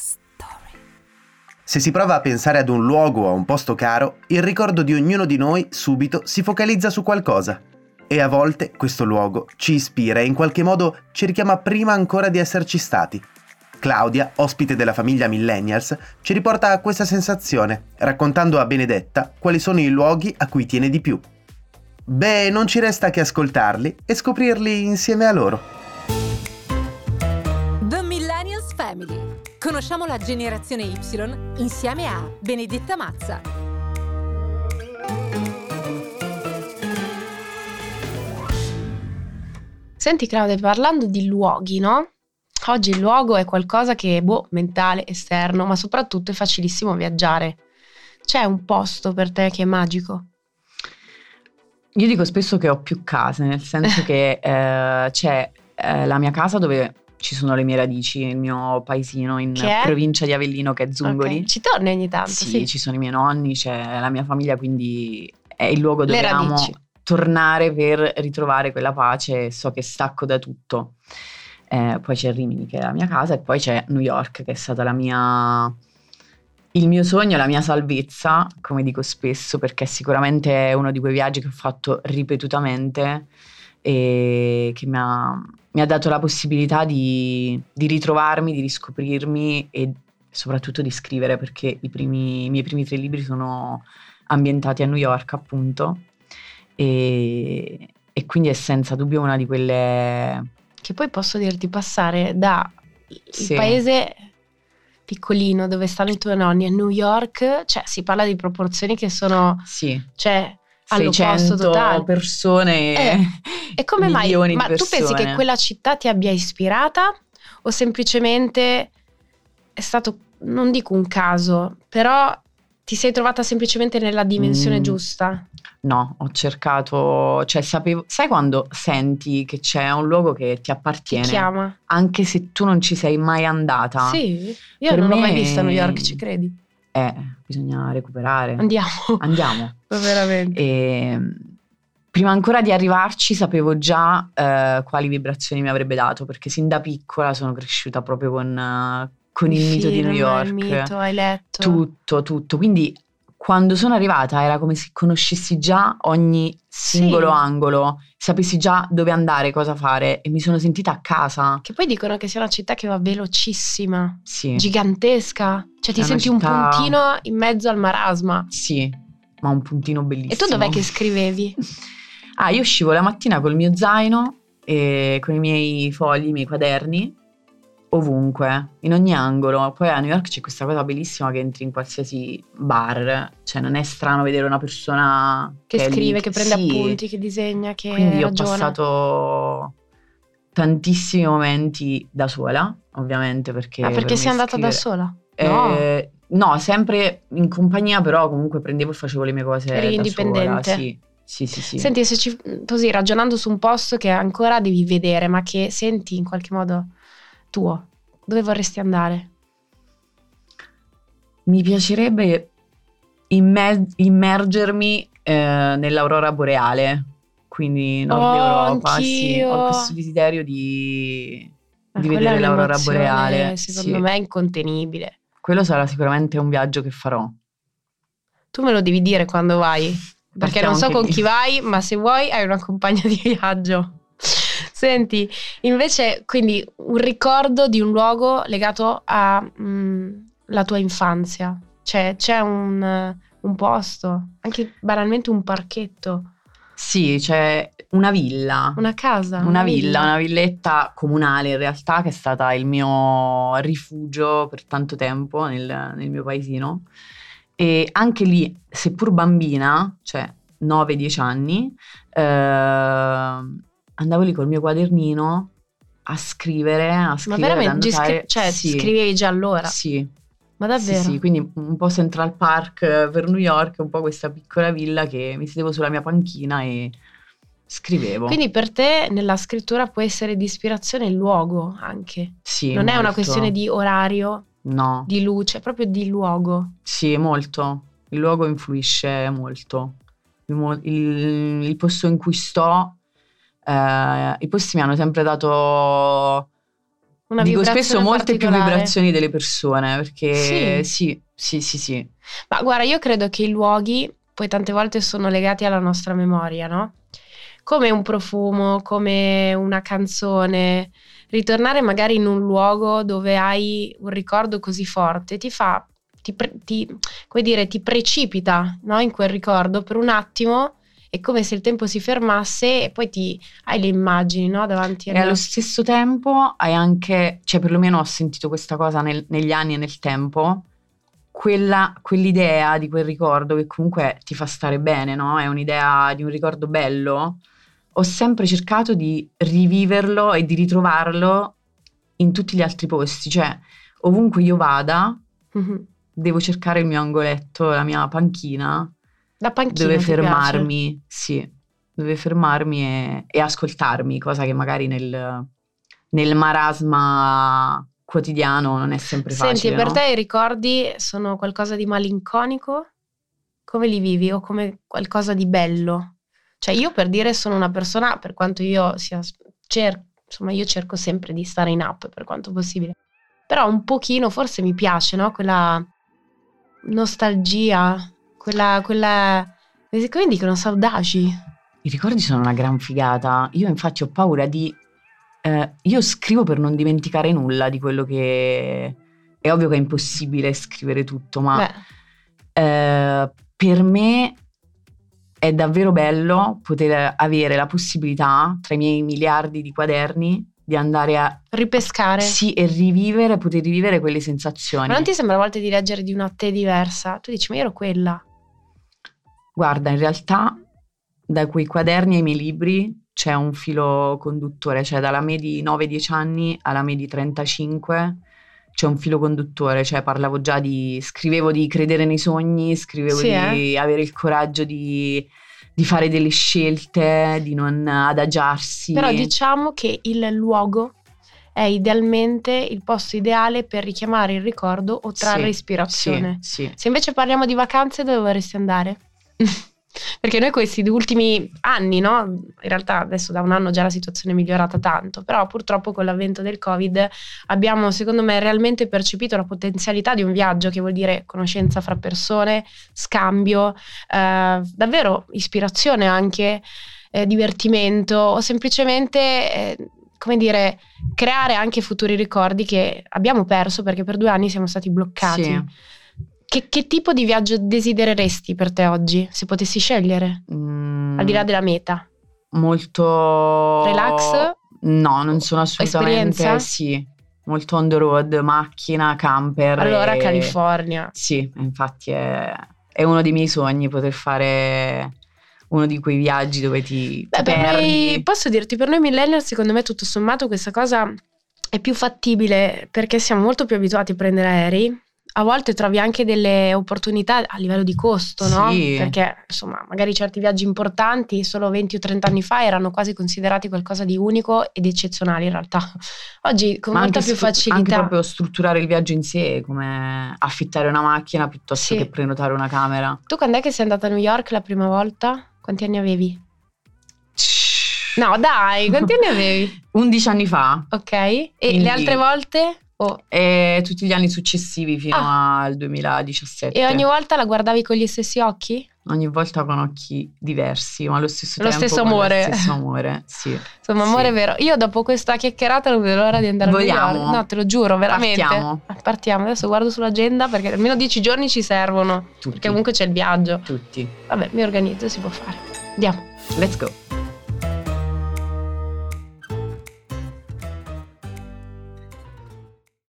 Story. Se si prova a pensare ad un luogo o a un posto caro, il ricordo di ognuno di noi subito si focalizza su qualcosa. E a volte questo luogo ci ispira e in qualche modo ci richiama prima ancora di esserci stati. Claudia, ospite della famiglia Millennials, ci riporta a questa sensazione, raccontando a Benedetta quali sono i luoghi a cui tiene di più. Beh, non ci resta che ascoltarli e scoprirli insieme a loro. Conosciamo la generazione Y insieme a Benedetta Mazza. Senti Claudia, parlando di luoghi, no? Oggi il luogo è qualcosa che è boh, mentale, esterno, ma soprattutto è facilissimo viaggiare. C'è un posto per te che è magico? Io dico spesso che ho più case, nel senso che eh, c'è eh, la mia casa dove ci sono le mie radici, il mio paesino in provincia di Avellino che è Zungoli. Okay. Ci torni ogni tanto? Sì, sì, ci sono i miei nonni, c'è la mia famiglia, quindi è il luogo dove amo tornare per ritrovare quella pace, so che stacco da tutto. Eh, poi c'è Rimini che è la mia casa e poi c'è New York che è stata la mia il mio sogno, la mia salvezza, come dico spesso, perché sicuramente è uno di quei viaggi che ho fatto ripetutamente e che mi ha, mi ha dato la possibilità di, di, ritrovarmi, di riscoprirmi e soprattutto di scrivere, perché i, primi, i miei primi tre libri sono ambientati a New York, appunto, e, e quindi è senza dubbio una di quelle... Che poi posso dirti passare da il sì. paese piccolino dove stanno i tuoi nonni a New York, cioè si parla di proporzioni che sono... Sì. Cioè, 600 totale. persone eh, e come mai? Ma tu pensi che quella città ti abbia ispirata o semplicemente è stato, non dico un caso, però ti sei trovata semplicemente nella dimensione mm, giusta? No, ho cercato, cioè sapevo, sai quando senti che c'è un luogo che ti appartiene? Ti chiama. Anche se tu non ci sei mai andata. Sì, io per non me... l'ho mai vista a New York, ci credi? Eh, bisogna recuperare. Andiamo. Andiamo. Veramente. E, ehm, prima ancora di arrivarci sapevo già eh, quali vibrazioni mi avrebbe dato, perché sin da piccola sono cresciuta proprio con con il, il mito di New York. Il mito, hai letto. Tutto, tutto. Quindi quando sono arrivata era come se conoscessi già ogni singolo sì. angolo, sapessi già dove andare, cosa fare e mi sono sentita a casa. Che poi dicono che sia una città che va velocissima, sì. gigantesca, cioè ti senti città... un puntino in mezzo al marasma. Sì, ma un puntino bellissimo. E tu dov'è che scrivevi? ah, io uscivo la mattina col mio zaino e con i miei fogli, i miei quaderni ovunque, in ogni angolo. Poi a New York c'è questa cosa bellissima che entri in qualsiasi bar, cioè non è strano vedere una persona che, che scrive, lì, che prende sì. appunti, che disegna, che Quindi ragiona. ho passato tantissimi momenti da sola, ovviamente perché... Ah, perché sei andata scrivere... da sola? Eh, no. no. sempre in compagnia, però comunque prendevo e facevo le mie cose Eri indipendente. Sola, sì. Sì, sì, sì. Senti, se ci, così ragionando su un posto che ancora devi vedere, ma che senti in qualche modo tuo, dove vorresti andare? Mi piacerebbe immer- immergermi eh, nell'aurora boreale, quindi Nord oh, Europa. Sì, ho questo desiderio di, di vedere l'aurora boreale. Secondo sì. me è incontenibile. Quello sarà sicuramente un viaggio che farò. Tu me lo devi dire quando vai, perché Partiamo non so con lì. chi vai, ma se vuoi hai una compagna di viaggio. Senti, invece, quindi un ricordo di un luogo legato alla mm, tua infanzia. Cioè, c'è un, un posto, anche banalmente un parchetto. Sì, c'è una villa. Una casa. Una, una villa, villa, una villetta comunale in realtà che è stata il mio rifugio per tanto tempo nel, nel mio paesino. E anche lì, seppur bambina, cioè 9-10 anni, eh, andavo lì col mio quadernino a scrivere, a scrivere. Ma veramente? Scri- cioè, sì. scrivevi già allora? Sì. Ma davvero? Sì, sì, quindi un po' Central Park per New York, un po' questa piccola villa che mi sedevo sulla mia panchina e scrivevo. Quindi per te nella scrittura può essere di ispirazione il luogo anche? Sì. Non molto. è una questione di orario? No. Di luce, proprio di luogo? Sì, molto. Il luogo influisce molto. Il, il, il posto in cui sto eh, i posti mi hanno sempre dato Una Dico spesso molte più vibrazioni delle persone, perché sì. sì, sì, sì, sì. Ma guarda, io credo che i luoghi poi tante volte sono legati alla nostra memoria, no? Come un profumo, come una canzone. Ritornare magari in un luogo dove hai un ricordo così forte ti fa, ti, ti, come dire, ti precipita no? in quel ricordo per un attimo è come se il tempo si fermasse e poi ti hai le immagini no, davanti a te. E allo stesso tempo hai anche, cioè perlomeno ho sentito questa cosa nel, negli anni e nel tempo, quella, quell'idea di quel ricordo che comunque ti fa stare bene, no? È un'idea di un ricordo bello. Ho sempre cercato di riviverlo e di ritrovarlo in tutti gli altri posti, cioè ovunque io vada, mm-hmm. devo cercare il mio angoletto, la mia panchina la panchina dove fermarmi, sì, dove fermarmi e, e, ascoltarmi, cosa che magari nel, nel, marasma quotidiano non è sempre facile. Senti, per no? te i ricordi sono qualcosa di malinconico? Come li vivi o come qualcosa di bello? Cioè io per dire sono una persona, per quanto io sia, cer- insomma io cerco sempre di stare in app per quanto possibile, però un pochino forse mi piace, no? Quella nostalgia, quella, quella, come dicono, saudaci. I ricordi sono una gran figata. Io infatti ho paura di... Eh, io scrivo per non dimenticare nulla di quello che... È ovvio che è impossibile scrivere tutto, ma eh, per me è davvero bello poter avere la possibilità, tra i miei miliardi di quaderni, di andare a ripescare. Sì, e rivivere, poter rivivere quelle sensazioni. Ma non ti sembra a volte di leggere di una te diversa? Tu dici, ma io ero quella. Guarda, in realtà da quei quaderni ai miei libri c'è un filo conduttore, cioè dalla me di 9-10 anni alla me di 35 c'è un filo conduttore, cioè parlavo già di, scrivevo di credere nei sogni, scrivevo sì, di eh? avere il coraggio di, di, fare delle scelte, di non adagiarsi. Però diciamo che il luogo è idealmente il posto ideale per richiamare il ricordo o trarre sì, ispirazione. Sì, sì. Se invece parliamo di vacanze, dove vorresti andare? Perché noi questi ultimi anni, no? In realtà adesso da un anno già la situazione è migliorata tanto, però purtroppo con l'avvento del Covid abbiamo, secondo me, realmente percepito la potenzialità di un viaggio, che vuol dire conoscenza fra persone, scambio, eh, davvero ispirazione anche, eh, divertimento o semplicemente... Eh, come dire, creare anche futuri ricordi che abbiamo perso perché per due anni siamo stati bloccati. Sì. Che, che, tipo di viaggio desidereresti per te oggi, se potessi scegliere? Mm. Al di là della meta. Molto... Relax? No, non sono assolutamente... Esperienza? Sì, molto on the road, macchina, camper. Allora e... California. Sì, infatti è, è, uno dei miei sogni poter fare uno di quei viaggi dove ti, Beh, ti perdi. Noi, posso dirti, per noi millennial secondo me tutto sommato questa cosa è più fattibile perché siamo molto più abituati a prendere aerei a volte trovi anche delle opportunità a livello di costo, sì. no? Perché insomma, magari certi viaggi importanti solo 20 o 30 anni fa erano quasi considerati qualcosa di unico ed eccezionale in realtà. Oggi con Ma molta più facilità. Anche proprio strutturare il viaggio in sé, come affittare una macchina piuttosto sì. che prenotare una camera. Tu quando è che sei andata a New York la prima volta? Quanti anni avevi? No, dai, quanti anni avevi? 11 anni fa. Ok. E Quindi... le altre volte? Oh. E tutti gli anni successivi fino ah. al 2017. E ogni volta la guardavi con gli stessi occhi? Ogni volta con occhi diversi, ma allo stesso lo tempo stesso amore. Lo stesso amore, sì. Insomma, amore sì. vero. Io dopo questa chiacchierata non vedo l'ora di andare Vogliamo. a New No, te lo giuro, veramente. Partiamo. Partiamo. Adesso guardo sull'agenda perché almeno dieci giorni ci servono. Tutti. Perché comunque c'è il viaggio. Tutti. Vabbè, mi organizzo, si può fare. Andiamo. Let's go.